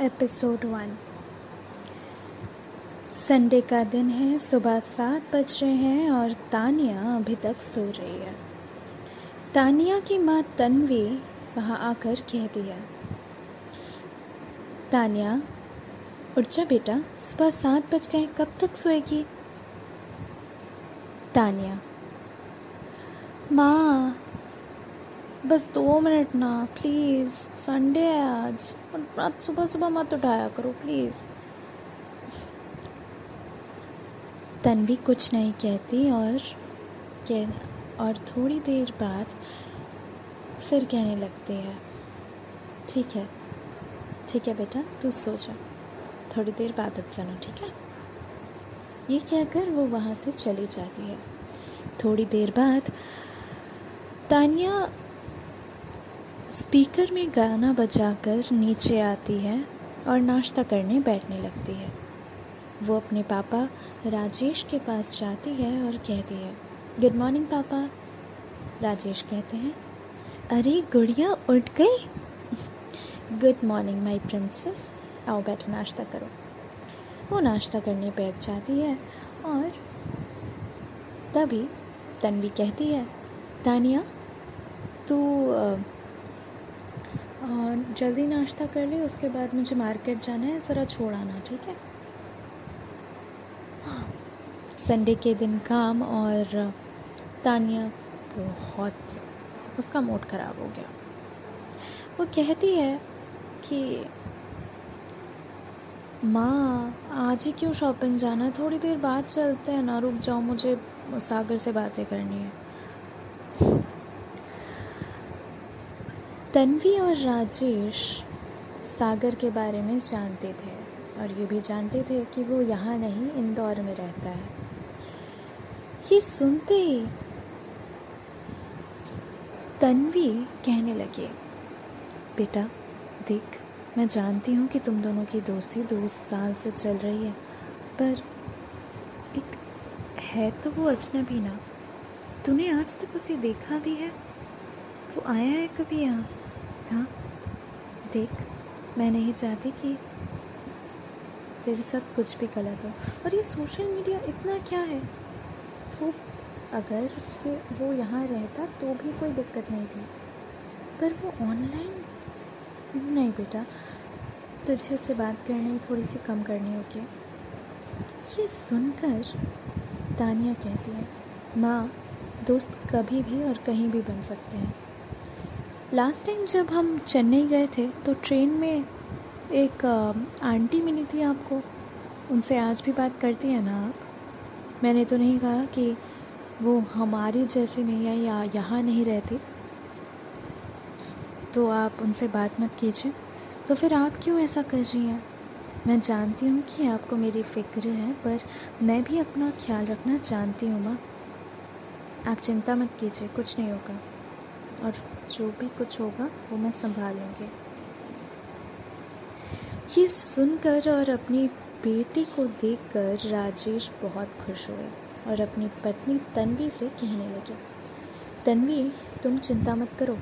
Episode one. Sunday का दिन है, सुबह सात बज रहे हैं और तानिया अभी तक सो रही है। तानिया की माँ तन्वी वहाँ आकर कह दिया तानिया, उठ जा बेटा, सुबह सात बज गए, कब तक सोएगी? तानिया, माँ बस दो मिनट ना प्लीज़ संडे है आज। और रात सुबह सुबह मत उठाया करो प्लीज़ तन्वी कुछ नहीं कहती और कह और थोड़ी देर बाद फिर कहने लगती है, ठीक है ठीक है बेटा, तू सो जा। थोड़ी देर बाद उठ जाना, ठीक है? ये कहकर वो वहाँ से चली जाती है। थोड़ी देर बाद तानिया स्पीकर में गाना बजाकर नीचे आती है और नाश्ता करने बैठने लगती है। वो अपने पापा राजेश के पास जाती है और कहती है गुड मॉर्निंग पापा, राजेश कहते हैं। अरे, गुड़िया उठ गई? गुड मॉर्निंग माय प्रिंसेस आओ बैठो, नाश्ता करो। वो नाश्ता करने बैठ जाती है और तभी तन्वी कहती है, तानिया, तू और जल्दी नाश्ता कर ले, उसके बाद मुझे मार्केट जाना है, ज़रा छोड़ आना, ठीक है? संडे के दिन काम और तानिया बहुत, उसका मूड ख़राब हो गया। वो कहती है कि, माँ, आज ही क्यों शॉपिंग जाना है? थोड़ी देर बाद चलते हैं ना, रुक जाओ, मुझे सागर से बातें करनी है। तन्वी और राजेश सागर के बारे में जानते थे और ये भी जानते थे कि वो यहाँ नहीं, इंदौर में रहता है। ये सुनते ही तन्वी कहने लगे, बेटा, देख, मैं जानती हूँ कि तुम दोनों की दोस्ती दो साल से चल रही है, पर एक है तो वो अजनबी ना। तूने आज तक उसे देखा भी है? वो आया है कभी यहाँ? हाँ देख, मैं नहीं चाहती कि तेरे साथ कुछ भी गलत हो। और ये सोशल मीडिया इतना क्या है? वो, अगर वो यहाँ रहता तो भी कोई दिक्कत नहीं थी। पर वो ऑनलाइन नहीं बेटा। तुझे उससे बात करनी थोड़ी सी कम करनी होगी। ये सुनकर तानिया कहती है, माँ, दोस्त कभी भी और कहीं भी बन सकते हैं। लास्ट टाइम जब हम चेन्नई गए थे तो ट्रेन में एक आंटी मिली थी आपको। उनसे आज भी बात करती हैं ना आप? मैंने तो नहीं कहा कि वो हमारी जैसी नहीं है या यहाँ नहीं रहती। तो आप उनसे बात मत कीजिए। तो फिर आप क्यों ऐसा कर रही हैं? मैं जानती हूँ कि आपको मेरी फ़िक्र है, पर मैं भी अपना ख्याल रखना जानती हूँ, माँ। आप चिंता मत कीजिए, कुछ नहीं होगा। और जो भी कुछ होगा, वो मैं संभाल लूँगी ये सुनकर और अपनी बेटी को देखकर राजेश बहुत खुश हुए और अपनी पत्नी तन्वी से कहने लगे, तन्वी, तुम चिंता मत करो।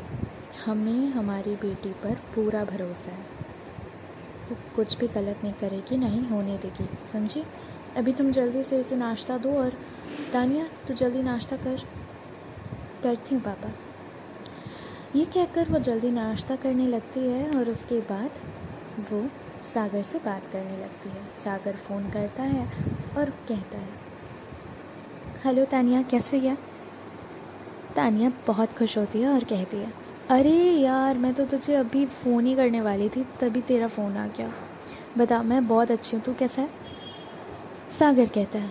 हमें, हमारी बेटी पर पूरा भरोसा है। वो कुछ भी गलत नहीं करेगी, नहीं होने देगी। समझी? अभी तुम जल्दी से इसे नाश्ता दो और तानिया तू जल्दी नाश्ता कर। करती हूँ, पापा। ये कहकर वो जल्दी नाश्ता करने लगती है और उसके बाद वो सागर से बात करने लगती है। सागर फ़ोन करता है और कहता है, हेलो तानिया, कैसे गया तानिया बहुत खुश होती है और कहती है, अरे यार, मैं तो तुझे अभी फ़ोन ही करने वाली थी, तभी तेरा फ़ोन आ गया। बता, मैं बहुत अच्छी हूँ, तू कैसा है? सागर कहता है,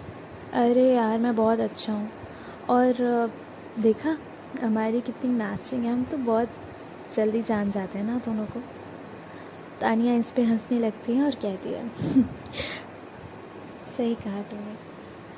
अरे यार, मैं बहुत अच्छा हूँ। और, देखा हमारी कितनी मैचिंग है, हम तो बहुत जल्दी जान जाते हैं ना दोनों को। तानिया इस पर हंसने लगती है और कहती है। सही कहा तुमने।